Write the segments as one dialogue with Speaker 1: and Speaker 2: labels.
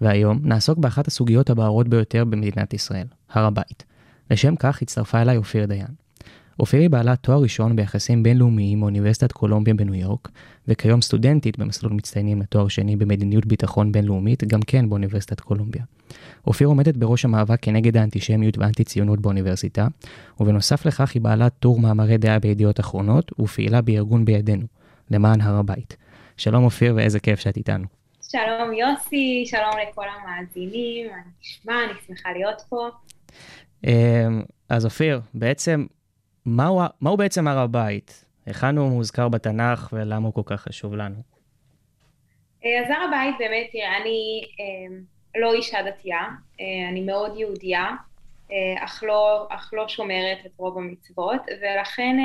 Speaker 1: והיום נעסוק באחת הסוגיות הבוערות ביותר במדינת ישראל, הר הבית. לשם כך הצטרפה אליי אופיר דיין. אופיר היא בעלת תואר ראשון ביחסים בינלאומיים מאוניברסיטת קולומביה בניו יורק, וכיום סטודנטית במסלול מצטיינים לתואר שני במדיניות ביטחון בינלאומית, גם כן באוניברסיטת קולומביה. אופיר עומדת בראש המאבק כנגד האנטישמיות והאנטי-ציונות באוניברסיטה, ובנוסף לכך היא בעלת טור מאמרי דעה בידיעות אחרונות, ופעילה בארגון בידינו, למען הר הבית. שלום אופיר ואיזה כיף שאת איתנו.
Speaker 2: שלום יוסי, שלום לכל המאזינים, אני נשמע, אני שמחה להיות פה.
Speaker 1: אמ, אז אופיר, בעצם, מהו, מהו בעצם הר הבית? היכן הוא מוזכר בתנ"ך ולמה הוא כל כך חשוב לנו?
Speaker 2: אה, אז הר הבית באמת, תראה, אני אמ, לא אישה דתייה, אה, אני מאוד יהודייה, אה, אך לא, אך לא שומרת את רוב המצוות, ולכן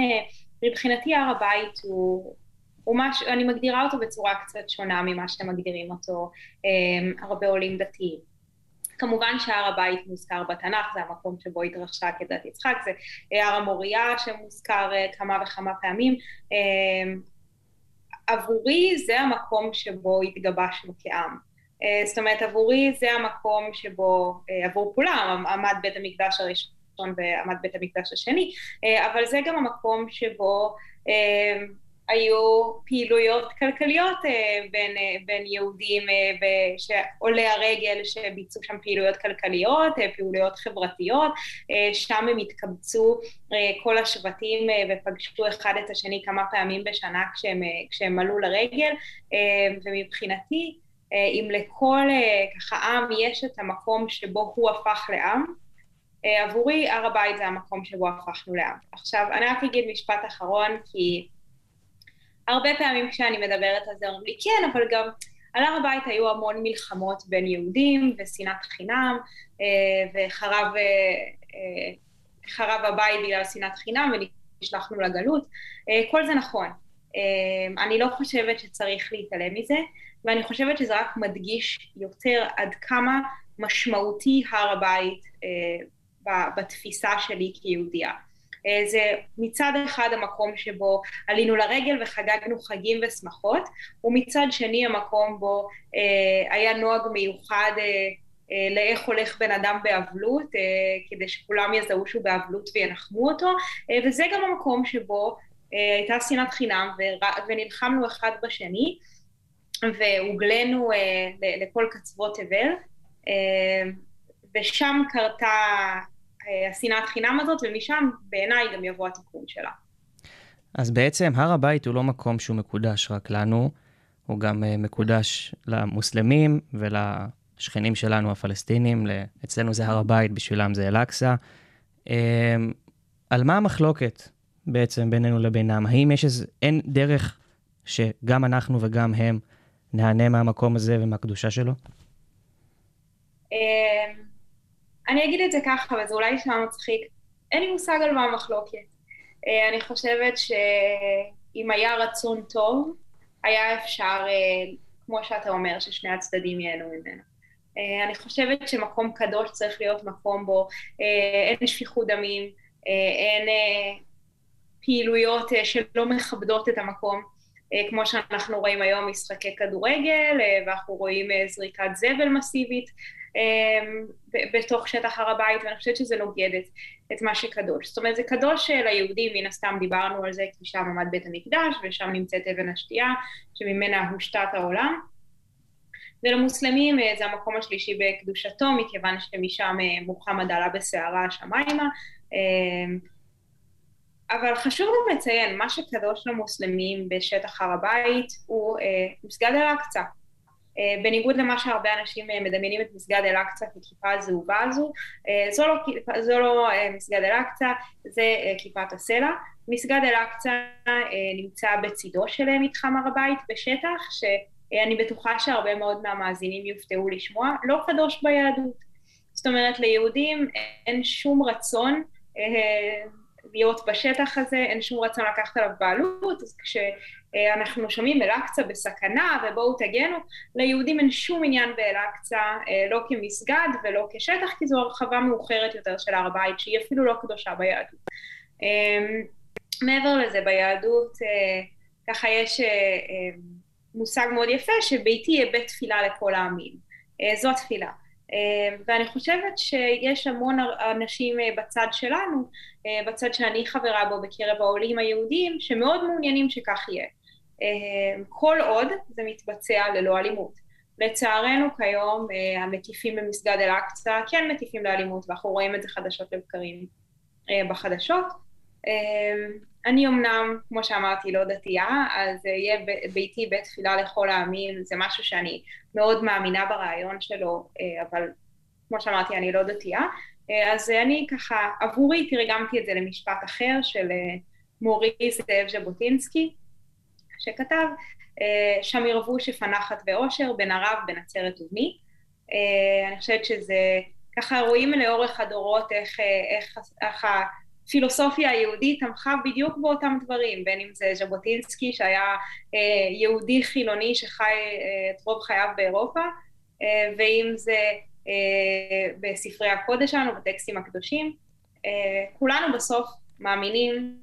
Speaker 2: מבחינתי הר הבית הוא, הוא מש, אני מגדירה אותו בצורה קצת שונה ממה שמגדירים אותו הרבה עולים דתיים. כמובן שהר הבית מוזכר בתנ"ך, זה המקום שבו התרחשה עקדת יצחק, זה הר המוריה שמוזכר אה, כמה וכמה פעמים. אה, עבורי זה המקום שבו התגבשנו כעם. אה, זאת אומרת, עבורי זה המקום שבו, עבור כולם, עמד בית המקדש הראשון ועמד בית המקדש השני, אבל זה גם המקום שבו היו פעילויות כלכליות אה, בין, אה, בין יהודים אה, שעולי הרגל שביצעו שם פעילויות כלכליות, פעילויות חברתיות, שם הם התקבצו כל השבטים ופגשו אחד את השני כמה פעמים בשנה כשהם, כשהם עלו לרגל, ומבחינתי אם לכל ככה עם יש את המקום שבו הוא הפך לעם, עבורי הר הבית זה המקום שבו הפכנו לעם. עכשיו אני רק אגיד משפט אחרון כי הרבה פעמים כשאני מדברת על זה אומרים לי, כן, אבל גם על הר הבית היו המון מלחמות בין יהודים ושנאת חינם, אה, וחרב אה, חרב הבית בגלל שנאת חינם ונשלחנו לגלות. אה, כל זה נכון. אני לא חושבת שצריך להתעלם מזה, ואני חושבת שזה רק מדגיש יותר עד כמה משמעותי הר הבית בתפיסה שלי כיהודייה. אה, זה מצד אחד המקום שבו עלינו לרגל וחגגנו חגים ושמחות, ומצד שני המקום בו אה, היה נוהג מיוחד אה, לאיך הולך בן אדם באבלות, כדי שכולם יזהו שהוא באבלות וינחמו אותו, וזה גם המקום שבו הייתה שנאת חינם ונלחמנו אחד בשני, והוגלנו לכל קצוות תבל, ושם קרתה השנאת חינם הזאת, ומשם בעיניי גם יבוא התיקון שלה.
Speaker 1: אז בעצם הר הבית הוא לא מקום שהוא מקודש רק לנו, הוא גם אה, מקודש למוסלמים ולשכנים שלנו הפלסטינים, אצלנו זה הר הבית, בשבילם זה אל-אקצא. אה, על מה המחלוקת בעצם בינינו לבינם? האם יש איזה, אין דרך שגם אנחנו וגם הם נהנה מהמקום הזה ומהקדושה שלו?
Speaker 2: אני אגיד את זה ככה, וזה אולי נשמע מצחיק, אין לי מושג על מה המחלוקת. אה, אני חושבת שאם היה רצון טוב, היה אפשר, אה, כמו שאתה אומר, ששני הצדדים ייהנו ממנו. אה, אני חושבת שמקום קדוש צריך להיות מקום בו אין שפיכות דמים, אין פעילויות שלא מכבדות את המקום. כמו שאנחנו רואים היום משחקי כדורגל, ואנחנו רואים זריקת זבל מסיבית, בתוך שטח הר הבית, ואני חושבת שזה נוגד את, את מה שקדוש. זאת אומרת, זה קדוש ליהודים, מן הסתם דיברנו על זה, כי שם עמד בית המקדש, ושם נמצאת אבן השתייה, שממנה הושתת העולם. ולמוסלמים אה, זה המקום השלישי בקדושתו, מכיוון שמשם אה, מוחמד עלה בסערה השמיימה. אבל חשוב גם לציין, מה שקדוש למוסלמים בשטח הר הבית הוא אה, מסגד אל-אקצא. אה, בניגוד למה שהרבה אנשים אה, מדמיינים את מסגד אל-אקצא ככיפה הזהובה הזו, אה, זו לא, זו לא מסגד אל-אקצא, זה כיפת הסלע. מסגד אל-אקצא נמצא בצידו של מתחם הר הבית בשטח שאני בטוחה שהרבה מאוד מהמאזינים יופתעו לשמוע, לא קדוש ביהדות. זאת אומרת, ליהודים אין שום רצון להיות בשטח הזה, אין שום רצון לקחת עליו בעלות, אז כשאנחנו שומעים אל-אקצא בסכנה ובואו תגנו, ליהודים אין שום עניין באל-אקצא, לא כמסגד ולא כשטח, כי זו הרחבה מאוחרת יותר של הר הבית, שהיא אפילו לא קדושה ביהדות. מעבר לזה, ביהדות ככה יש מושג מאוד יפה, שביתי יהיה בית תפילה לכל העמים. זו התפילה. אה, ואני חושבת שיש המון אנשים אה, בצד שלנו, אה, בצד שאני חברה בו בקרב העולים היהודים, שמאוד מעוניינים שכך יהיה. כל עוד זה מתבצע ללא אלימות. לצערנו כיום המטיפים במסגד אל-אקצא כן מטיפים לאלימות, ואנחנו רואים את זה חדשות לבקרים בחדשות. אני אמנם, כמו שאמרתי, לא דתייה, אז יהיה ביתי בית תפילה לכל העמים, זה משהו שאני מאוד מאמינה ברעיון שלו, אה, אבל כמו שאמרתי, אני לא דתייה. אה, אז אני ככה, עבורי תרגמתי את זה למשפט אחר של אה, מורי זאב ז'בוטינסקי, שכתב, שם ירבו שפנחת ואושר, בין ערב, בנצרת ובני. אני חושבת שזה, ככה רואים לאורך הדורות איך, איך, איך הפילוסופיה היהודית תמכה בדיוק באותם דברים, בין אם זה ז'בוטינסקי שהיה אה, יהודי חילוני שחי אה, את רוב חייו באירופה, אה, ואם זה בספרי הקודש שלנו, בטקסטים הקדושים. כולנו בסוף מאמינים,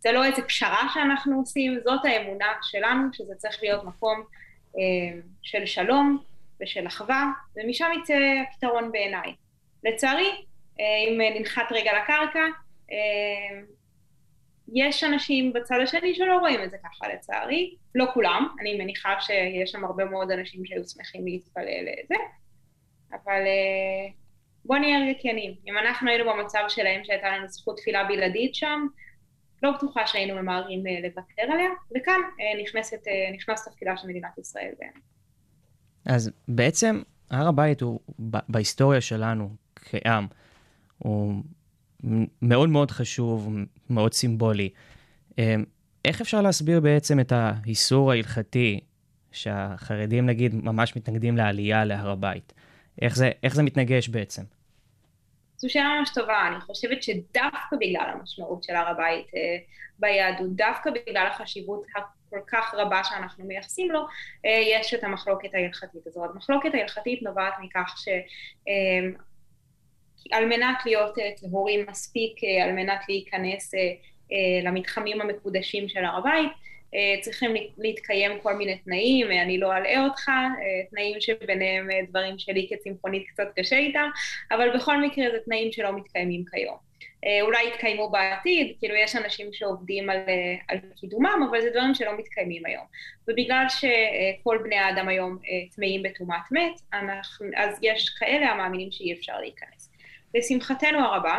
Speaker 2: זה לא איזה פשרה שאנחנו עושים, זאת האמונה שלנו, שזה צריך להיות מקום של שלום ושל אחווה, ומשם יצא הפתרון בעיניי. לצערי, אם ננחת רגע לקרקע, אה, יש אנשים בצד השני שלא רואים את זה ככה לצערי, לא כולם, אני מניחה שיש שם הרבה מאוד אנשים שהיו שמחים להתפלל לזה, אבל אה, בוא נהיה רגע אם אנחנו היינו במצב שלהם שהייתה לנו זכות תפילה בלעדית שם, לא בטוחה שהיינו ממהרים לוותר עליה, וכאן נכנסת, נכנס תפקידה של מדינת ישראל בעיניי.
Speaker 1: אז בעצם הר הבית הוא בהיסטוריה שלנו כעם, הוא מאוד מאוד חשוב, מאוד סימבולי. אמ, איך אפשר להסביר בעצם את האיסור ההלכתי שהחרדים נגיד ממש מתנגדים לעלייה להר הבית? איך זה, איך זה מתנגש בעצם?
Speaker 2: זו שאלה ממש טובה, אני חושבת שדווקא בגלל המשמעות של הר הבית אה, ביהדות, דווקא בגלל החשיבות הכל כך רבה שאנחנו מייחסים לו, אה, יש את המחלוקת ההלכתית הזאת. המחלוקת ההלכתית נובעת מכך ש... על מנת להיות אה, טהורים מספיק, אה, על מנת להיכנס אה, למתחמים המקודשים של הר הבית, צריכים להתקיים כל מיני תנאים, אני לא אלאה אותך, תנאים שביניהם דברים שלי כצמחונית קצת קשה איתם, אבל בכל מקרה זה תנאים שלא מתקיימים כיום. אולי יתקיימו בעתיד, כאילו יש אנשים שעובדים על, על קידומם, אבל זה דברים שלא מתקיימים היום. ובגלל שכל בני האדם היום טמאים בטומאת מת, אנחנו, אז יש כאלה המאמינים שאי אפשר להיכנס. לשמחתנו הרבה,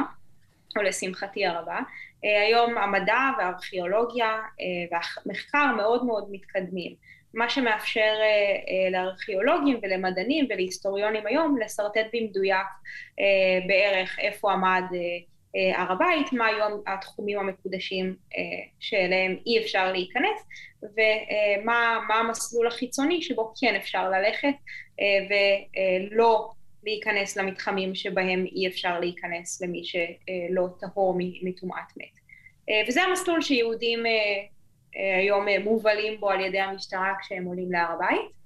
Speaker 2: או לשמחתי הרבה, אה, היום המדע והארכיאולוגיה אה, והמחקר מאוד מאוד מתקדמים, מה שמאפשר אה, לארכיאולוגים ולמדענים ולהיסטוריונים היום לשרטט במדויק בערך איפה עמד הר הבית, מה היום התחומים המקודשים שאליהם אי אפשר להיכנס, ומה המסלול החיצוני שבו כן אפשר ללכת ולא להיכנס למתחמים שבהם אי אפשר להיכנס למי שלא טהור מטומאת מת. אה, וזה המסלול שיהודים אה, אה, היום מובלים בו על ידי המשטרה כשהם עולים להר הבית.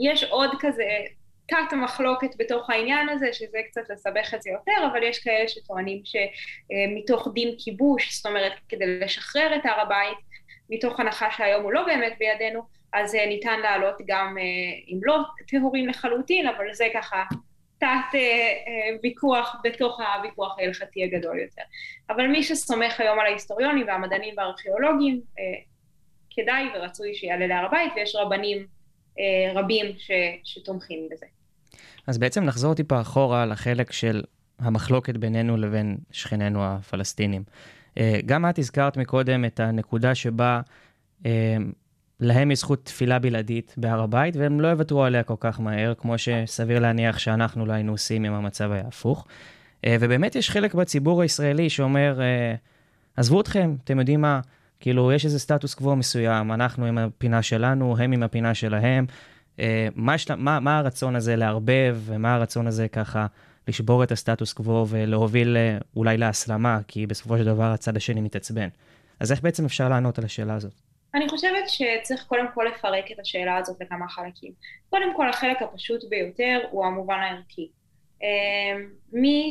Speaker 2: יש עוד כזה תת המחלוקת בתוך העניין הזה, שזה קצת לסבך את זה יותר, אבל יש כאלה שטוענים שמתוך דין כיבוש, זאת אומרת כדי לשחרר את הר הבית, מתוך הנחה שהיום הוא לא באמת בידינו, אז אה, ניתן לעלות גם, אה, אם לא טהורים לחלוטין, אבל זה ככה תת אה, ויכוח בתוך הוויכוח ההלכתי הגדול יותר. אבל מי שסומך היום על ההיסטוריונים והמדענים והארכיאולוגים, כדאי ורצוי שיעלה להר הבית, ויש רבנים רבים ש, שתומכים בזה.
Speaker 1: אז בעצם נחזור טיפה אחורה לחלק של המחלוקת בינינו לבין שכנינו הפלסטינים. גם את הזכרת מקודם את הנקודה שבה להם יש זכות תפילה בלעדית בהר הבית, והם לא יוותרו עליה כל כך מהר, כמו שסביר להניח שאנחנו לא היינו עושים אם המצב היה הפוך. אה, ובאמת יש חלק בציבור הישראלי שאומר, אה, עזבו אתכם, אתם יודעים מה, כאילו, יש איזה סטטוס קוו מסוים, אנחנו עם הפינה שלנו, הם עם הפינה שלהם. מה, מה, מה הרצון הזה לערבב, ומה הרצון הזה ככה לשבור את הסטטוס קוו ולהוביל אולי להסלמה, כי בסופו של דבר הצד השני מתעצבן. אז איך בעצם אפשר לענות על השאלה הזאת?
Speaker 2: אני חושבת שצריך קודם כל לפרק את השאלה הזאת לכמה חלקים. קודם כל, החלק הפשוט ביותר הוא המובן הערכי. מי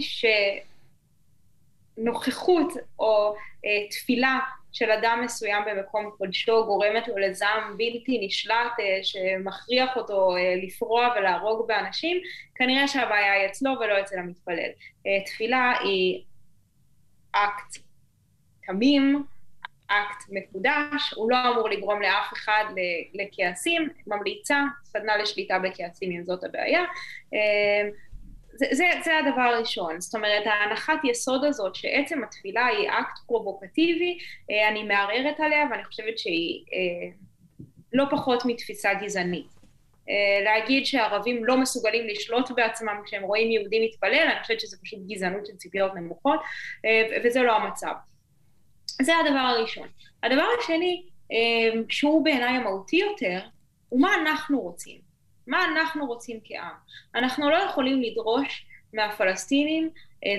Speaker 2: שנוכחות או תפילה של אדם מסוים במקום קודשו גורמת לו לזעם בלתי נשלט שמכריח אותו לפרוע ולהרוג באנשים, כנראה שהבעיה היא אצלו ולא אצל המתפלל. תפילה היא אקט תמים, אקט מקודש, הוא לא אמור לגרום לאף אחד לכעסים, ממליצה, סדנה לשליטה בכעסים אם זאת הבעיה. זה, זה, זה הדבר הראשון, זאת אומרת ההנחת יסוד הזאת שעצם התפילה היא אקט פרובוקטיבי, אני מערערת עליה ואני חושבת שהיא לא פחות מתפיסה גזענית. להגיד שערבים לא מסוגלים לשלוט בעצמם כשהם רואים יהודי מתפלל, אני חושבת שזה פשוט גזענות של ציפיות נמוכות, וזה לא המצב. זה הדבר הראשון. הדבר השני, שהוא בעיניי המהותי יותר, הוא מה אנחנו רוצים. מה אנחנו רוצים כעם. אנחנו לא יכולים לדרוש מהפלסטינים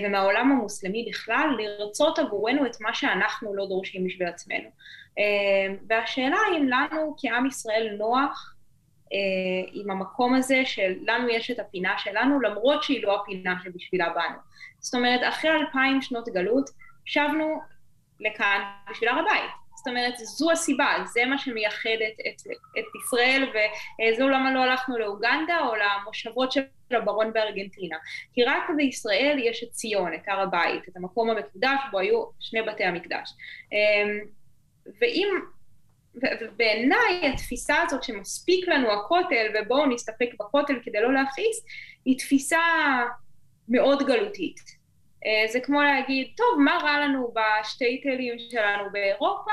Speaker 2: ומהעולם המוסלמי בכלל לרצות עבורנו את מה שאנחנו לא דורשים בשביל עצמנו. והשאלה אם לנו כעם ישראל נוח עם המקום הזה של לנו יש את הפינה שלנו למרות שהיא לא הפינה שבשבילה באנו. זאת אומרת אחרי אלפיים שנות גלות שבנו לכאן בשביל הר הבית. זאת אומרת, זו הסיבה, זה מה שמייחד את, את, את ישראל, וזו למה לא הלכנו לאוגנדה או למושבות של הברון בארגנטינה. כי רק בישראל יש את ציון, את הר הבית, את המקום המקודש, בו היו שני בתי המקדש. ואם, ובעיניי התפיסה הזאת שמספיק לנו הכותל, ובואו נסתפק בכותל כדי לא להכעיס, היא תפיסה מאוד גלותית. זה כמו להגיד, טוב, מה רע לנו בשטייטלים שלנו באירופה?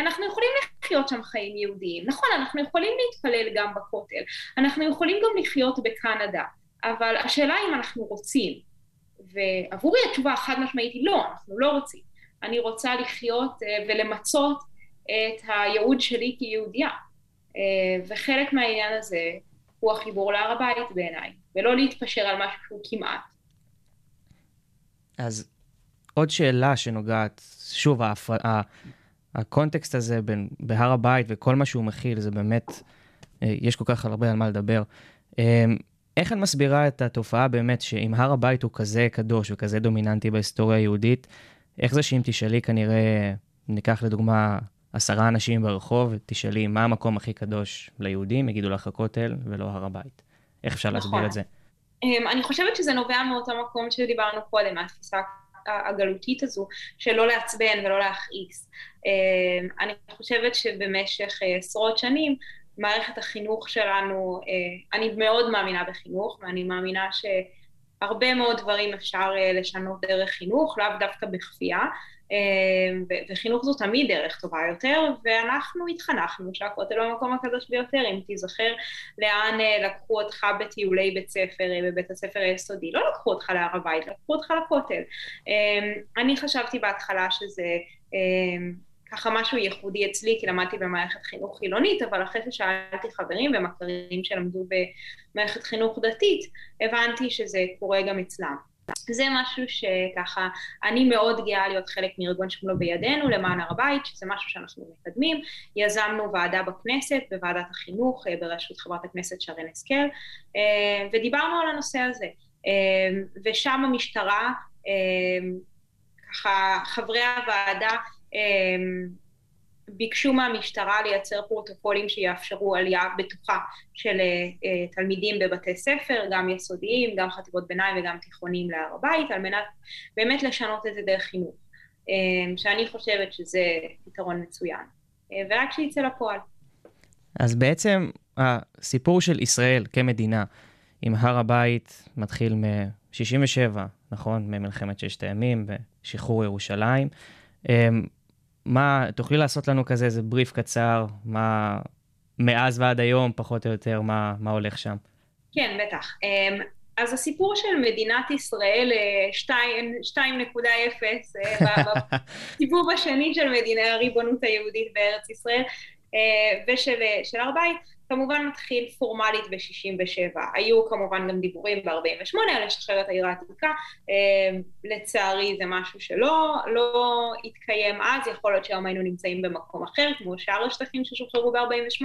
Speaker 2: אנחנו יכולים לחיות שם חיים יהודיים. נכון, אנחנו יכולים להתפלל גם בכותל, אנחנו יכולים גם לחיות בקנדה, אבל השאלה אם אנחנו רוצים, ועבורי התשובה החד משמעית היא לא, אנחנו לא רוצים. אני רוצה לחיות ולמצות את הייעוד שלי כיהודייה. וחלק מהעניין הזה הוא החיבור להר הבית בעיניי, ולא להתפשר על משהו שהוא כמעט.
Speaker 1: אז עוד שאלה שנוגעת, שוב, ההפר... הקונטקסט הזה בין, בהר הבית וכל מה שהוא מכיל, זה באמת, יש כל כך הרבה על מה לדבר. איך את מסבירה את התופעה באמת שאם הר הבית הוא כזה קדוש וכזה דומיננטי בהיסטוריה היהודית, איך זה שאם תשאלי כנראה, ניקח לדוגמה עשרה אנשים ברחוב, תשאלי מה המקום הכי קדוש ליהודים, יגידו לך הכותל ולא הר הבית. איך אפשר נכון. להסביר את זה?
Speaker 2: אני חושבת שזה נובע מאותו מקום שדיברנו קודם, מהתפיסה הגלותית הזו של לא לעצבן ולא להכעיס. אני חושבת שבמשך עשרות שנים מערכת החינוך שלנו, אני מאוד מאמינה בחינוך ואני מאמינה שהרבה מאוד דברים אפשר לשנות דרך חינוך, לאו דווקא בכפייה, וחינוך זו תמיד דרך טובה יותר, ואנחנו התחנכנו שהכותל הוא המקום הקדוש ביותר, אם תיזכר לאן לקחו אותך בטיולי בית ספר, בבית הספר היסודי, לא לקחו אותך להר הבית, לקחו אותך לכותל. אני חשבתי בהתחלה שזה ככה משהו ייחודי אצלי, כי למדתי במערכת חינוך חילונית, אבל אחרי ששאלתי חברים ומכרים שלמדו במערכת חינוך דתית, הבנתי שזה קורה גם אצלם. זה משהו שככה, אני מאוד גאה להיות חלק מארגון שכולו בידינו למען הר הבית, שזה משהו שאנחנו מקדמים. יזמנו ועדה בכנסת, בוועדת החינוך, בראשות חברת הכנסת שרן השכל, ודיברנו על הנושא הזה. ושם המשטרה, ככה, חברי הוועדה, ביקשו מהמשטרה לייצר פרוטוקולים שיאפשרו עלייה בטוחה של uh, תלמידים בבתי ספר, גם יסודיים, גם חטיבות ביניים וגם תיכונים להר הבית, על מנת באמת לשנות את זה דרך חינוך, uh, שאני חושבת שזה פתרון מצוין, uh, ורק שיצא לפועל.
Speaker 1: אז בעצם הסיפור של ישראל כמדינה עם הר הבית מתחיל מ-67, נכון? ממלחמת ששת הימים ושחרור ירושלים. מה, תוכלי לעשות לנו כזה איזה בריף קצר, מה מאז ועד היום, פחות או יותר, מה, מה הולך שם?
Speaker 2: כן, בטח. אז הסיפור של מדינת ישראל 2.0, בסיבוב השני של מדינה הריבונות היהודית בארץ ישראל, ושל הר הבית, כמובן מתחיל פורמלית ב-67. היו כמובן גם דיבורים ב-48 על לשחרר את העיר העתיקה, לצערי זה משהו שלא לא התקיים אז, יכול להיות שהיום היינו נמצאים במקום אחר, כמו שאר השטחים ששוחררו ב-48,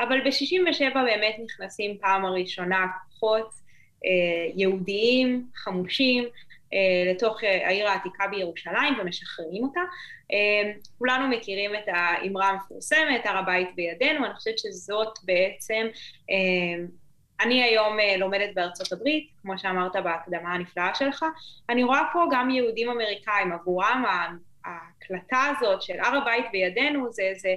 Speaker 2: אבל ב-67 באמת נכנסים פעם הראשונה כוחות יהודיים, חמושים, לתוך העיר העתיקה בירושלים ומשחררים אותה. כולנו מכירים את האמרה המפורסמת, הר הבית בידינו, אני חושבת שזאת בעצם, אני היום לומדת בארצות הברית, כמו שאמרת בהקדמה הנפלאה שלך, אני רואה פה גם יהודים אמריקאים, עבורם ההקלטה הזאת של הר הבית בידינו זה, זה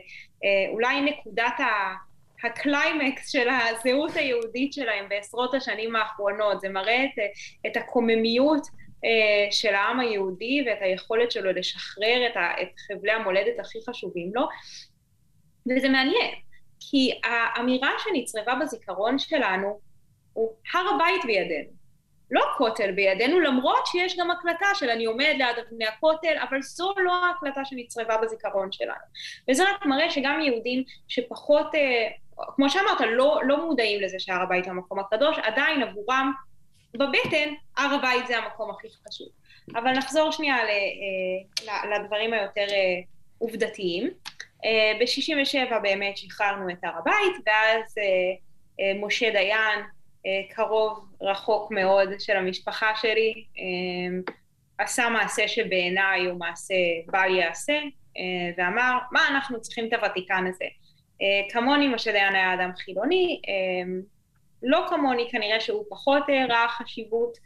Speaker 2: אולי נקודת ה... הקליימקס של הזהות היהודית שלהם בעשרות השנים האחרונות, זה מראה את, את הקוממיות של העם היהודי ואת היכולת שלו לשחרר את, את חבלי המולדת הכי חשובים לו, וזה מעניין, כי האמירה שנצרבה בזיכרון שלנו הוא הר הבית בידינו, לא הכותל בידינו, למרות שיש גם הקלטה של אני עומד ליד אבני הכותל, אבל זו לא ההקלטה שנצרבה בזיכרון שלנו. וזה רק מראה שגם יהודים שפחות כמו שאמרת, לא, לא מודעים לזה שהר הבית הוא המקום הקדוש, עדיין עבורם בבטן הר הבית זה המקום הכי חשוב. אבל נחזור שנייה לדברים היותר עובדתיים. ב-67' באמת שחררנו את הר הבית, ואז משה דיין, קרוב רחוק מאוד של המשפחה שלי, עשה מעשה שבעיניי הוא מעשה בל ייעשה, ואמר, מה אנחנו צריכים את הוותיקן הזה? כמוני משה דיין היה אדם חילוני, לא כמוני כנראה שהוא פחות ראה חשיבות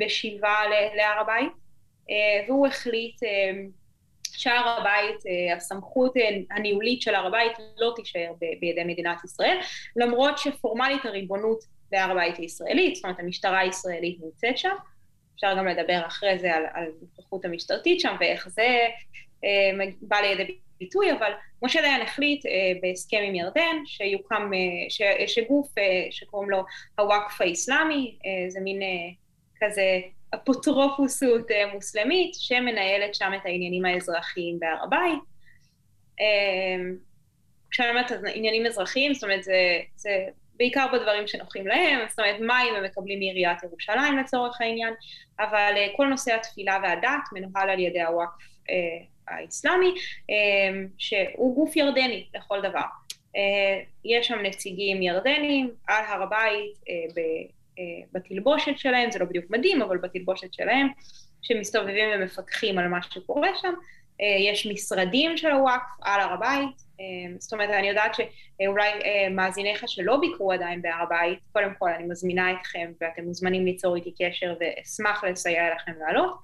Speaker 2: בשיבה להר הבית, והוא החליט שהר הבית, הסמכות הניהולית של הר הבית לא תישאר בידי מדינת ישראל, למרות שפורמלית הריבונות בהר הבית היא ישראלית, זאת אומרת המשטרה הישראלית נמצאת שם, אפשר גם לדבר אחרי זה על, על נוכחות המשטרתית שם ואיך זה בא לידי ביטוי, אבל משה דיין החליט אה, בהסכם עם ירדן שיוקם, אה, ש, שגוף אה, שקוראים לו הוואקף האיסלאמי, אה, זה מין אה, כזה אפוטרופוסות אה, מוסלמית שמנהלת שם את העניינים האזרחיים בהר הבית. אה, כשאני אומרת עניינים אזרחיים, זאת אומרת זה, זה בעיקר בדברים שנוחים להם, זאת אומרת מים הם מקבלים מעיריית ירושלים לצורך העניין, אבל אה, כל נושא התפילה והדת מנוהל על ידי הוואקף אה, האסלאמי, שהוא גוף ירדני לכל דבר. יש שם נציגים ירדנים על הר הבית בתלבושת שלהם, זה לא בדיוק מדהים, אבל בתלבושת שלהם, שמסתובבים ומפקחים על מה שקורה שם. יש משרדים של הוואקף על הר הבית, זאת אומרת, אני יודעת שאולי מאזיניך שלא ביקרו עדיין בהר הבית, קודם כל אני מזמינה אתכם ואתם מוזמנים ליצור איתי קשר ואשמח לסייע לכם לעלות,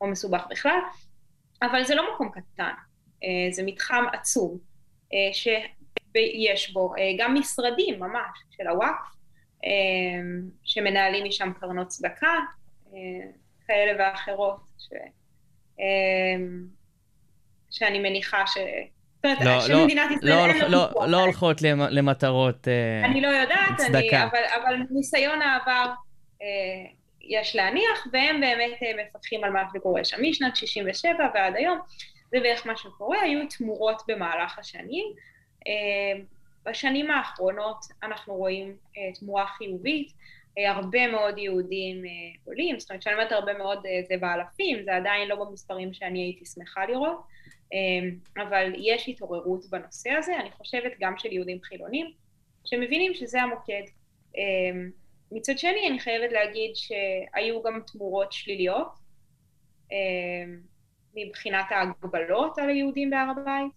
Speaker 2: או מסובך בכלל. אבל זה לא מקום קטן, זה מתחם עצום, שיש בו גם משרדים ממש של הוואקף, שמנהלים משם קרנות צדקה, כאלה ואחרות, ש... שאני מניחה ש...
Speaker 1: לא, לא, לא, לא, לא הולכות למטרות צדקה.
Speaker 2: אני לא יודעת, אני, אבל, אבל ניסיון העבר יש להניח, והם באמת מפקחים על מה שקורה שם. משנת 67' ועד היום, זה בערך מה שקורה, היו תמורות במהלך השנים. בשנים האחרונות אנחנו רואים תמורה חיובית, הרבה מאוד יהודים עולים, זאת אומרת, כשאני אומרת הרבה מאוד זה באלפים, זה עדיין לא במספרים שאני הייתי שמחה לראות, אבל יש התעוררות בנושא הזה, אני חושבת גם של יהודים חילונים, שמבינים שזה המוקד. מצד שני, אני חייבת להגיד שהיו גם תמורות שליליות מבחינת ההגבלות על היהודים בהר הבית.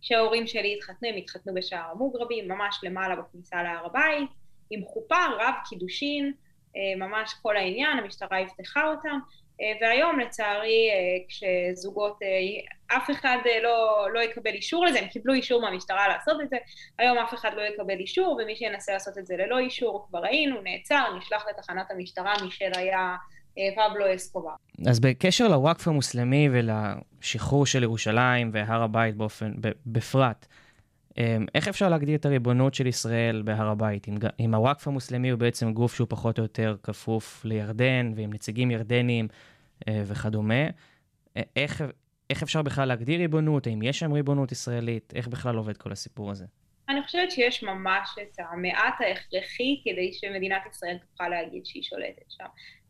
Speaker 2: כשההורים שלי התחתנו, הם התחתנו בשער המוגרבים, ממש למעלה בכניסה להר הבית, עם חופה, רב קידושין, ממש כל העניין, המשטרה יפתחה אותם, והיום לצערי כשזוגות, אף אחד לא, לא יקבל אישור לזה, הם קיבלו אישור מהמשטרה לעשות את זה, היום אף אחד לא יקבל אישור, ומי שינסה לעשות את זה ללא אישור, כבר ראינו, נעצר, נשלח לתחנת המשטרה משל היה פבלו אסקובר.
Speaker 1: אז בקשר לוואקף המוסלמי ולשחרור של ירושלים והר הבית באופן, בפרט, איך אפשר להגדיר את הריבונות של ישראל בהר הבית? אם, אם הוואקף המוסלמי הוא בעצם גוף שהוא פחות או יותר כפוף לירדן ועם נציגים ירדניים וכדומה, איך, איך אפשר בכלל להגדיר ריבונות, האם יש שם ריבונות ישראלית, איך בכלל עובד כל הסיפור הזה?
Speaker 2: אני חושבת שיש ממש את המעט ההכרחי כדי שמדינת ישראל תוכל להגיד שהיא שולטת שם.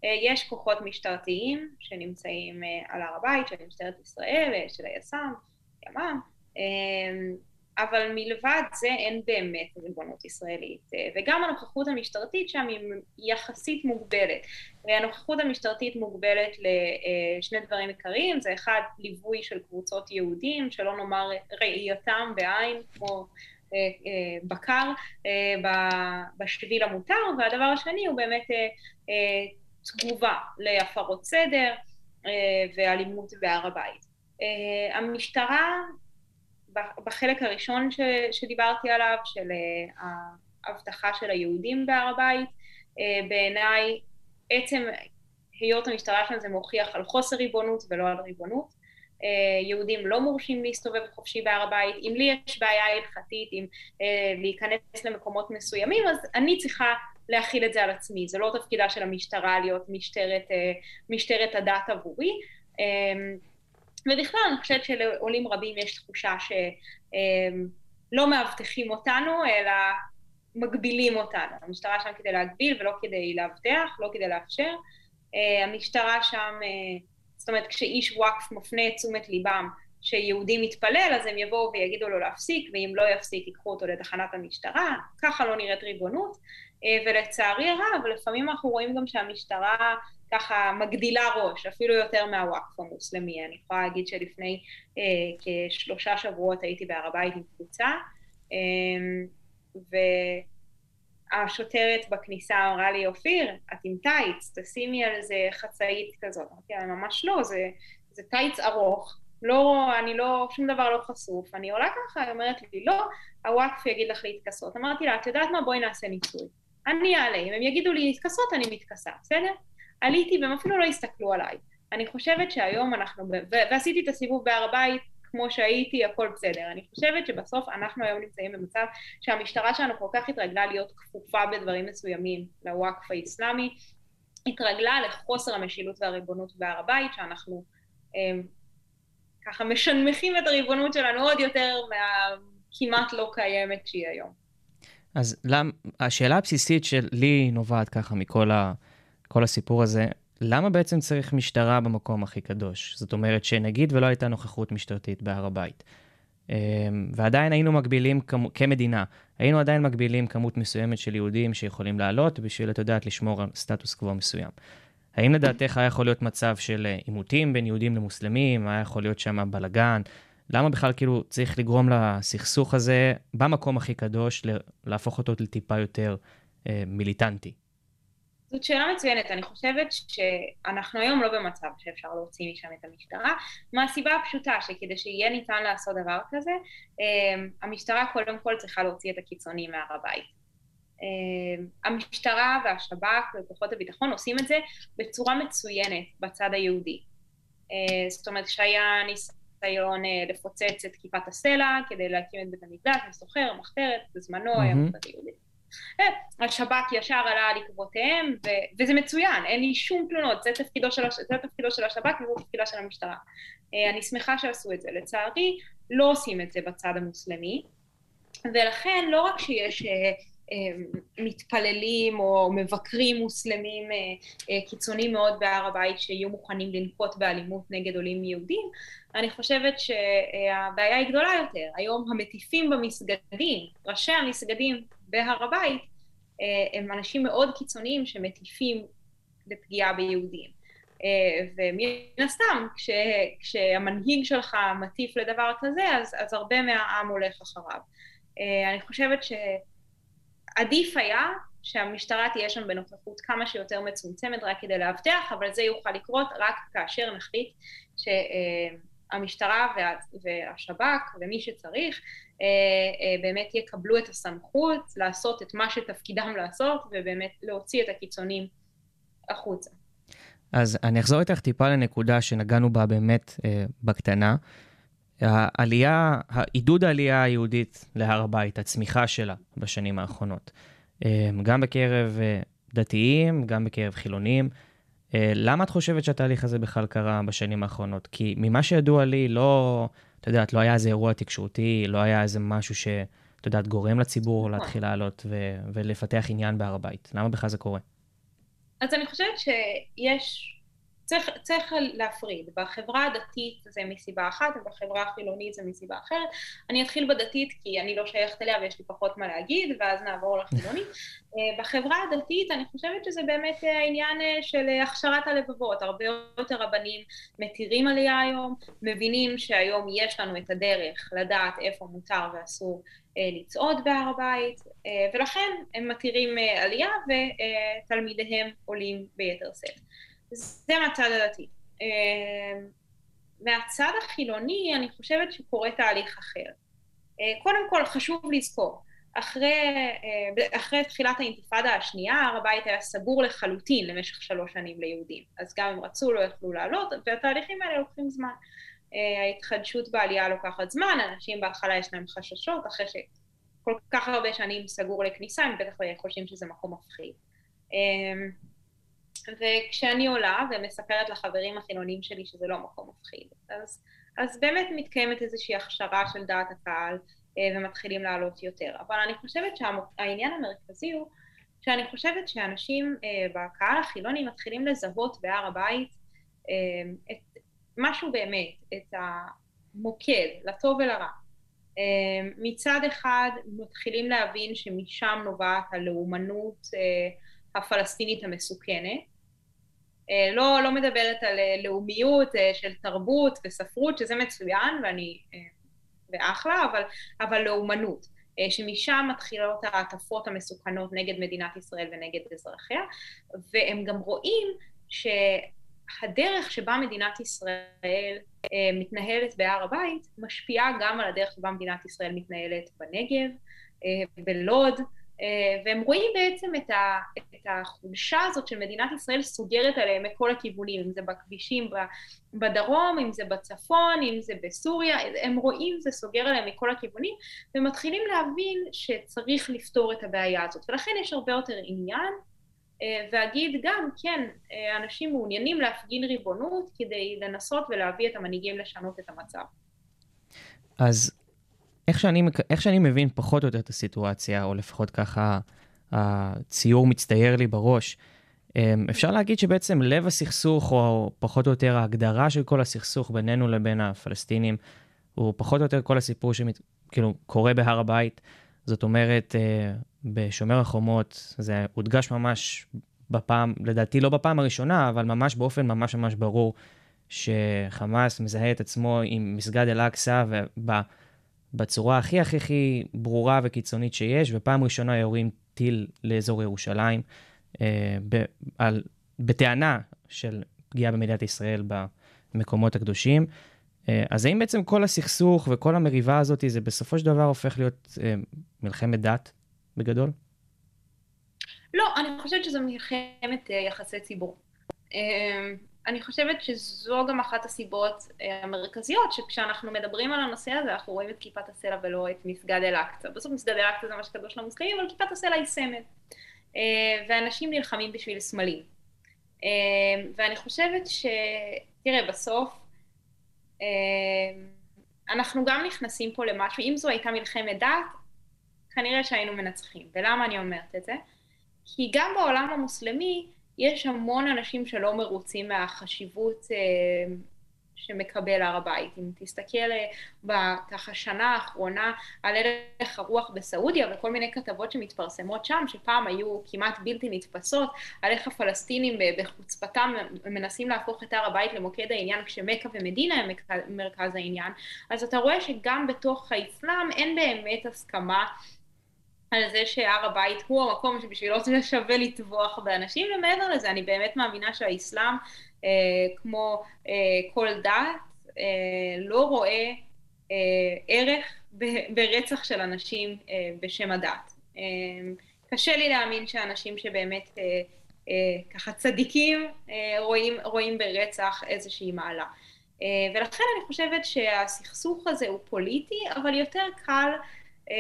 Speaker 2: אה, יש כוחות משטרתיים שנמצאים אה, על הר הבית, של משטרת ישראל, אה, של היס"מ, ימ"מ, אבל מלבד זה אין באמת ריבונות ישראלית. וגם הנוכחות המשטרתית שם היא יחסית מוגבלת. והנוכחות המשטרתית מוגבלת לשני דברים עיקריים, זה אחד, ליווי של קבוצות יהודים, שלא נאמר ראייתם בעין, כמו אה, אה, בקר אה, בשביל המותר, והדבר השני הוא באמת תגובה להפרות סדר ואלימות בהר הבית. המשטרה, בחלק הראשון שדיברתי עליו, של האבטחה של היהודים בהר הבית, בעיניי עצם היות המשטרה שם זה מוכיח על חוסר ריבונות ולא על ריבונות. אה, יהודים לא מורשים להסתובב חופשי בהר הבית, אם לי יש בעיה הלכתית עם אה, להיכנס למקומות מסוימים, אז אני צריכה להכיל את זה על עצמי, זה לא תפקידה של המשטרה להיות משטרת, אה, משטרת הדת עבורי. ובכלל אני חושבת שלעולים רבים יש תחושה שלא מאבטחים אותנו, אלא מגבילים אותנו. המשטרה שם כדי להגביל ולא כדי לאבטח, לא כדי לאפשר. המשטרה שם זאת אומרת, כשאיש וואקף מפנה את תשומת ליבם שיהודי מתפלל, אז הם יבואו ויגידו לו להפסיק, ואם לא יפסיק, ייקחו אותו לתחנת המשטרה, ככה לא נראית ריבונות, אה, ולצערי הרב, לפעמים אנחנו רואים גם שהמשטרה ככה מגדילה ראש, אפילו יותר מהוואקף המוסלמי. אני יכולה להגיד שלפני אה, כשלושה שבועות הייתי בהר הבית עם קבוצה, אה, ו... השוטרת בכניסה אמרה לי, אופיר, את עם טייץ, תשימי על זה חצאית כזאת. אמרתי לה, ממש לא, זה, זה טייץ ארוך, לא, אני לא, שום דבר לא חשוף, אני עולה ככה, היא אומרת לי, לא, הוואקף יגיד לך להתכסות. אמרתי לה, את יודעת מה, בואי נעשה ניסוי. אני אעלה, אם הם יגידו לי להתכסות, אני מתכסה, בסדר? עליתי והם אפילו לא הסתכלו עליי. אני חושבת שהיום אנחנו, ועשיתי את הסיבוב בהר הבית, כמו שהייתי, הכל בסדר. אני חושבת שבסוף אנחנו היום נמצאים במצב שהמשטרה שלנו כל כך התרגלה להיות כפופה בדברים מסוימים לוואקף האיסלאמי, התרגלה לחוסר המשילות והריבונות בהר הבית, שאנחנו אמ, ככה משנמכים את הריבונות שלנו עוד יותר מהכמעט לא קיימת שהיא היום.
Speaker 1: אז למ... השאלה הבסיסית שלי נובעת ככה מכל ה... כל הסיפור הזה, למה בעצם צריך משטרה במקום הכי קדוש? זאת אומרת שנגיד ולא הייתה נוכחות משטרתית בהר הבית, אמ, ועדיין היינו מגבילים כמדינה, היינו עדיין מגבילים כמות מסוימת של יהודים שיכולים לעלות בשביל, את יודעת, לשמור על סטטוס קוו מסוים. האם לדעתך היה יכול להיות מצב של אה, עימותים בין יהודים למוסלמים, היה יכול להיות שם בלאגן? למה בכלל כאילו צריך לגרום לסכסוך הזה במקום הכי קדוש, להפוך אותו לטיפה יותר אה, מיליטנטי?
Speaker 2: זאת שאלה מצוינת, אני חושבת שאנחנו היום לא במצב שאפשר להוציא משם את המשטרה, מהסיבה הפשוטה שכדי שיהיה ניתן לעשות דבר כזה, אמ, המשטרה קודם כל צריכה להוציא את הקיצונים מהר הבית. אמ, המשטרה והשב"כ וכוחות הביטחון עושים את זה בצורה מצוינת בצד היהודי. אה, זאת אומרת שהיה ניסיון אה, לפוצץ את כיפת הסלע כדי להקים את בית המקדש, מסוחר, מחתרת, בזמנו היה מצד יהודי. אה, השב"כ ישר עלה על עקבותיהם, ו- וזה מצוין, אין לי שום תלונות, זה תפקידו של, הש- זה תפקידו של השב"כ וזה תפקידה של המשטרה. אה, אני שמחה שעשו את זה. לצערי, לא עושים את זה בצד המוסלמי, ולכן לא רק שיש... אה, מתפללים או מבקרים מוסלמים קיצוניים מאוד בהר הבית שיהיו מוכנים לנקוט באלימות נגד עולים יהודים, אני חושבת שהבעיה היא גדולה יותר. היום המטיפים במסגדים, ראשי המסגדים בהר הבית, אה, הם אנשים מאוד קיצוניים שמטיפים לפגיעה ביהודים. אה, ומן הסתם, כש, כשהמנהיג שלך מטיף לדבר כזה, אז, אז הרבה מהעם הולך אחריו. אה, אני חושבת שעדיף היה שהמשטרה תהיה שם בנוכחות כמה שיותר מצומצמת רק כדי לאבטח, אבל זה יוכל לקרות רק כאשר נחליט ש... המשטרה וה, והשב"כ ומי שצריך אה, אה, באמת יקבלו את הסמכות לעשות את מה שתפקידם לעשות ובאמת להוציא את הקיצונים החוצה.
Speaker 1: אז אני אחזור איתך טיפה לנקודה שנגענו בה באמת אה, בקטנה. העלייה, עידוד העלייה היהודית להר הבית, הצמיחה שלה בשנים האחרונות, אה, גם בקרב אה, דתיים, גם בקרב חילונים. למה את חושבת שהתהליך הזה בכלל קרה בשנים האחרונות? כי ממה שידוע לי, לא, את יודעת, לא היה איזה אירוע תקשורתי, לא היה איזה משהו ש... את יודעת, גורם לציבור נכון. להתחיל לעלות ו- ולפתח עניין בהר הבית. למה בכלל זה קורה?
Speaker 2: אז אני חושבת שיש צריך, צריך להפריד, בחברה הדתית זה מסיבה אחת ובחברה החילונית זה מסיבה אחרת. אני אתחיל בדתית כי אני לא שייכת אליה ויש לי פחות מה להגיד ואז נעבור לחילונית. אה, בחברה הדתית אני חושבת שזה באמת העניין אה, של הכשרת הלבבות, הרבה יותר רבנים מתירים עלייה היום, מבינים שהיום יש לנו את הדרך לדעת איפה מותר ואסור אה, לצעוד בהר הבית, ולכן הם מתירים עלייה ותלמידיהם עולים ביתר שאת. זה מהצד הדתי. אה, מהצד החילוני אני חושבת שקורה תהליך אחר. אה, קודם כל חשוב לזכור, אחרי, אה, אחרי תחילת האינתיפאדה השנייה הר הבית היה סגור לחלוטין למשך שלוש שנים ליהודים, אז גם אם רצו לא יכלו לעלות, והתהליכים האלה לוקחים זמן. ההתחדשות בעלייה לוקחת זמן, אנשים בהתחלה יש להם חששות, אחרי שכל כך הרבה שנים סגור לכניסה, הם בטח חושבים שזה מקום מפחיד. וכשאני עולה ומספרת לחברים החילונים שלי שזה לא מקום מפחיד, אז, אז באמת מתקיימת איזושהי הכשרה של דעת הקהל אה, ומתחילים לעלות יותר. אבל אני חושבת שהעניין המרכזי הוא שאני חושבת שאנשים אה, בקהל החילוני מתחילים לזהות בהר הבית אה, את משהו באמת, את המוקד, לטוב ולרע. מצד אחד מתחילים להבין שמשם נובעת הלאומנות הפלסטינית המסוכנת, לא, לא מדברת על אה, לאומיות אה, של תרבות וספרות, שזה מצוין ואני, ואחלה, אבל, אבל לאומנות, שמשם מתחילות ההטפות המסוכנות נגד מדינת ישראל ונגד אזרחיה, והם גם רואים שהדרך שבה מדינת ישראל מתנהלת בהר הבית משפיעה גם על הדרך שבה מדינת ישראל מתנהלת בנגב, בלוד, אה, והם רואים בעצם את, ה, את החולשה הזאת של מדינת ישראל סוגרת עליהם מכל הכיוונים, אם זה בכבישים בדרום, אם זה בצפון, אם זה בסוריה, הם רואים זה סוגר עליהם מכל הכיוונים, ומתחילים להבין שצריך לפתור את הבעיה הזאת, ולכן יש הרבה יותר עניין, אה, ואגיד גם, כן, אה, אנשים מעוניינים להפגין ריבונות כדי לנסות ולהביא את המנהיגים לשנות את המצב.
Speaker 1: אז איך שאני, איך שאני מבין פחות או יותר את הסיטואציה, או לפחות ככה הציור מצטייר לי בראש, אמ, אפשר להגיד שבעצם לב הסכסוך, או פחות או יותר ההגדרה של כל הסכסוך בינינו לבין הפלסטינים, הוא פחות או יותר כל הסיפור שכאילו קורה בהר הבית. זאת אומרת, אה, בשומר החומות זה הודגש ממש בפעם, לדעתי לא בפעם הראשונה, אבל ממש באופן ממש ממש ברור, שחמאס מזהה את עצמו עם מסגד אל-אקצא, בצורה הכי הכי הכי ברורה וקיצונית שיש, ופעם ראשונה יורים טיל לאזור ירושלים, אה, ב, על, בטענה של פגיעה במדינת ישראל במקומות הקדושים. אה, אז האם בעצם כל הסכסוך וכל המריבה הזאת, זה בסופו של דבר הופך להיות אה, מלחמת דת בגדול?
Speaker 2: לא, אני חושבת שזו מלחמת אה, יחסי ציבור. אה, אני חושבת שזו גם אחת הסיבות אה, המרכזיות, שכשאנחנו מדברים על הנושא הזה, אנחנו רואים את כיפת הסלע ולא את מסגד אל-אקצא. בסוף מסגד אל-אקצא זה מה שקדוש למוסלמים, אבל כיפת הסלע היא סמל. אה, ואנשים נלחמים בשביל סמלים. אה, ואני חושבת ש... תראה, בסוף, אנחנו גם נכנסים פה למשהו, אם זו הייתה מלחמת דת, כנראה שהיינו מנצחים. ולמה אני אומרת את זה? כי גם בעולם המוסלמי, יש המון אנשים שלא מרוצים מהחשיבות אה, שמקבל הר הבית. אם תסתכל אה, בככה שנה האחרונה על ערך הרוח בסעודיה וכל מיני כתבות שמתפרסמות שם, שפעם היו כמעט בלתי נתפסות, על איך הפלסטינים בחוצפתם מנסים להפוך את הר הבית למוקד העניין כשמכה ומדינה הם מרכז העניין, אז אתה רואה שגם בתוך האסלאם אין באמת הסכמה על זה שהר הבית הוא המקום שבשבילו זה שווה לטבוח באנשים, ומעבר לזה, אני באמת מאמינה שהאסלאם, אה, כמו אה, כל דת, אה, לא רואה אה, ערך ב- ברצח של אנשים אה, בשם הדת. אה, קשה לי להאמין שאנשים שבאמת אה, אה, ככה צדיקים אה, רואים, רואים ברצח איזושהי מעלה. אה, ולכן אני חושבת שהסכסוך הזה הוא פוליטי, אבל יותר קל אה,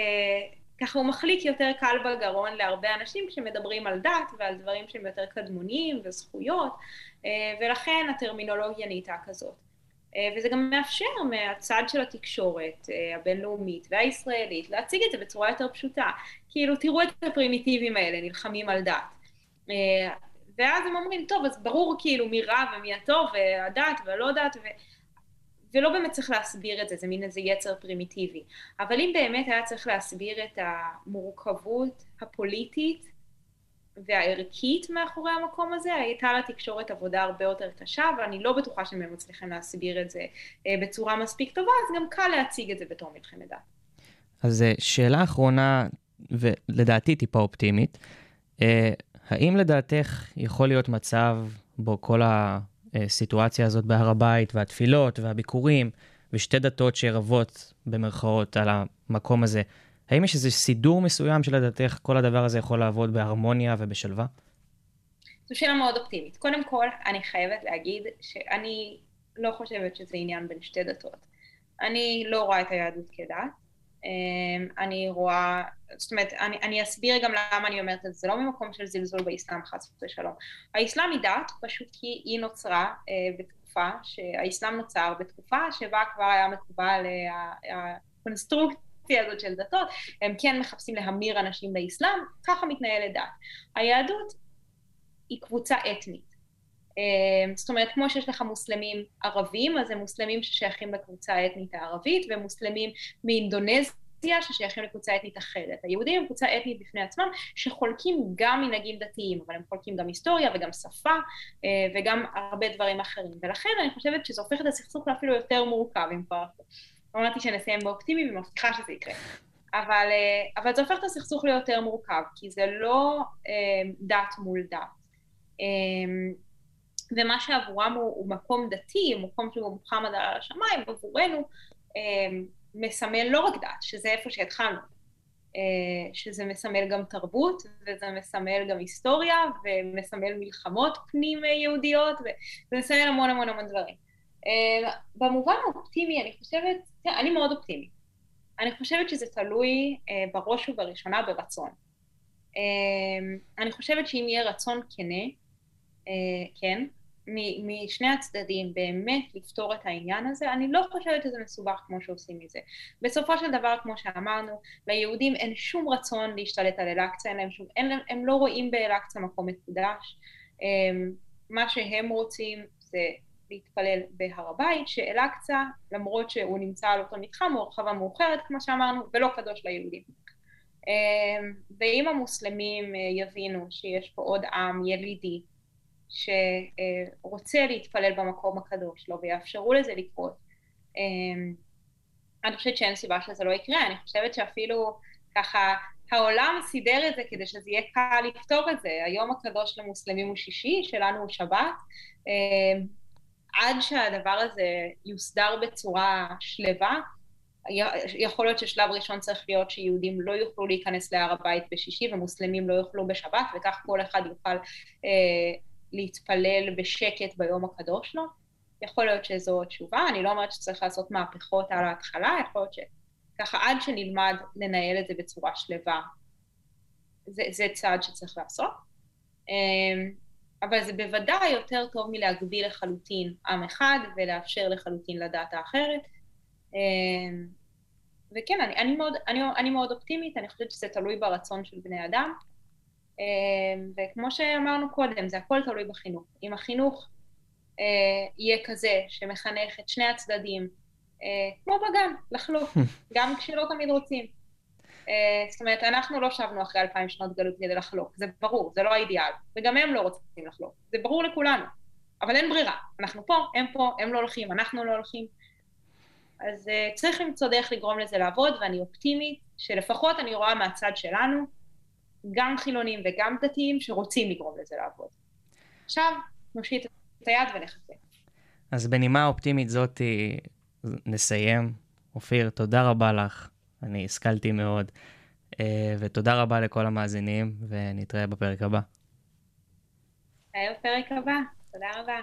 Speaker 2: ככה הוא מחליק יותר קל בגרון להרבה אנשים כשמדברים על דת ועל דברים שהם יותר קדמוניים וזכויות, ולכן הטרמינולוגיה נהייתה כזאת. וזה גם מאפשר מהצד של התקשורת הבינלאומית והישראלית להציג את זה בצורה יותר פשוטה. כאילו, תראו את הפרימיטיבים האלה, נלחמים על דת. ואז הם אומרים, טוב, אז ברור כאילו מי רע ומי הטוב, והדת והלא דת, ו... ולא באמת צריך להסביר את זה, זה מין איזה יצר פרימיטיבי. אבל אם באמת היה צריך להסביר את המורכבות הפוליטית והערכית מאחורי המקום הזה, הייתה לתקשורת עבודה הרבה יותר קשה, ואני לא בטוחה שהם מצליחים להסביר את זה אה, בצורה מספיק טובה, אז גם קל להציג את זה בתור מלחמת דת.
Speaker 1: אז אה, שאלה אחרונה, ולדעתי טיפה אופטימית, אה, האם לדעתך יכול להיות מצב בו כל הסיטואציה הזאת בהר הבית והתפילות והביקורים ושתי דתות שרבות במרכאות על המקום הזה, האם יש איזה סידור מסוים שלדעתך כל הדבר הזה יכול לעבוד בהרמוניה ובשלווה?
Speaker 2: זו שאלה מאוד אופטימית. קודם כל, אני חייבת להגיד שאני לא חושבת שזה עניין בין שתי דתות. אני לא רואה את היהדות כדת. אמ, אני רואה, זאת אומרת, אני, אני אסביר גם למה אני אומרת את זה, זה לא ממקום של זלזול באסלאם חס ושלום. האסלאם היא דת, פשוט כי היא נוצרה אה, בתקופה, שהאסלאם נוצר בתקופה שבה כבר היה מקובל אה, הקונסטרוקציה הזאת של דתות, הם כן מחפשים להמיר אנשים באסלאם, ככה מתנהלת דת. היהדות היא קבוצה אתנית. אמ, זאת אומרת, כמו שיש לך מוסלמים ערבים, אז הם מוסלמים ששייכים לקבוצה האתנית הערבית, ומוסלמים מאינדונזיה ששייכים לקבוצה אתנית אחרת. היהודים הם קבוצה אתנית בפני עצמם, שחולקים גם מנהגים דתיים, אבל הם חולקים גם היסטוריה וגם שפה אה, וגם הרבה דברים אחרים. ולכן אני חושבת שזה הופך את הסכסוך לאפילו יותר מורכב, אם כבר אמרתי שנסיים באופטימי ומבטיחה שזה יקרה. אבל, אה, אבל זה הופך את הסכסוך ליותר מורכב, כי זה לא אה, דת מול דת. ומה שעבורם הוא, הוא מקום דתי, מקום שהוא מוחמד על השמיים, עבורנו אה, מסמל לא רק דת, שזה איפה שהתחלנו, אה, שזה מסמל גם תרבות, וזה מסמל גם היסטוריה, ומסמל מלחמות פנים יהודיות, וזה מסמל המון המון המון דברים. אה, במובן האופטימי, אני חושבת, תראה, אני מאוד אופטימית. אני חושבת שזה תלוי אה, בראש ובראשונה ברצון. אה, אני חושבת שאם יהיה רצון כנה, אה, כן, משני הצדדים באמת לפתור את העניין הזה, אני לא חושבת שזה מסובך כמו שעושים מזה. בסופו של דבר, כמו שאמרנו, ליהודים אין שום רצון להשתלט על אל-אקצא, שום, אין, הם לא רואים באל-אקצא מקום מקודש. אמ, מה שהם רוצים זה להתפלל בהר הבית, שאל-אקצא, למרות שהוא נמצא על אותו מתחם, הוא הרחבה מאוחרת, כמו שאמרנו, ולא קדוש ליהודים. אמ, ואם המוסלמים אה, יבינו שיש פה עוד עם ילידי, שרוצה להתפלל במקום הקדוש לו ויאפשרו לזה לקרות. אמ, אני חושבת שאין סיבה שזה לא יקרה, אני חושבת שאפילו ככה העולם סידר את זה כדי שזה יהיה קל לפתור את זה. היום הקדוש למוסלמים הוא שישי, שלנו הוא שבת. אמ, עד שהדבר הזה יוסדר בצורה שלווה, יכול להיות ששלב ראשון צריך להיות שיהודים לא יוכלו להיכנס להר הבית בשישי ומוסלמים לא יוכלו בשבת, וכך כל אחד יוכל אה, להתפלל בשקט ביום הקדוש לו. יכול להיות שזו התשובה, אני לא אומרת שצריך לעשות מהפכות על ההתחלה, יכול להיות שככה עד שנלמד לנהל את זה בצורה שלווה, זה, זה צעד שצריך לעשות. אמ, אבל זה בוודאי יותר טוב מלהגביל לחלוטין עם אחד ולאפשר לחלוטין לדת האחרת. אמ, וכן, אני, אני, מאוד, אני, אני מאוד אופטימית, אני חושבת שזה תלוי ברצון של בני אדם. אמ, וכמו שאמרנו קודם, זה הכל תלוי בחינוך. אם החינוך אה, יהיה כזה שמחנך את שני הצדדים, אה, כמו בגן, לחלוק, גם כשלא תמיד רוצים. אה, זאת אומרת, אנחנו לא שבנו אחרי אלפיים שנות גלות כדי לחלוק, זה ברור, זה לא האידיאל, וגם הם לא רוצים לחלוק, זה ברור לכולנו, אבל אין ברירה, אנחנו פה, הם פה, הם לא הולכים, אנחנו לא הולכים. אז צריך למצוא דרך לגרום לזה לעבוד, ואני אופטימית, שלפחות אני רואה מהצד שלנו, גם חילונים וגם דתיים שרוצים לגרום לזה לעבוד. עכשיו, נושיט את היד ונחכה.
Speaker 1: אז בנימה אופטימית זאת נסיים. אופיר, תודה רבה לך, אני השכלתי מאוד, אה, ותודה רבה לכל המאזינים, ונתראה בפרק הבא.
Speaker 2: בפרק הבא, תודה רבה.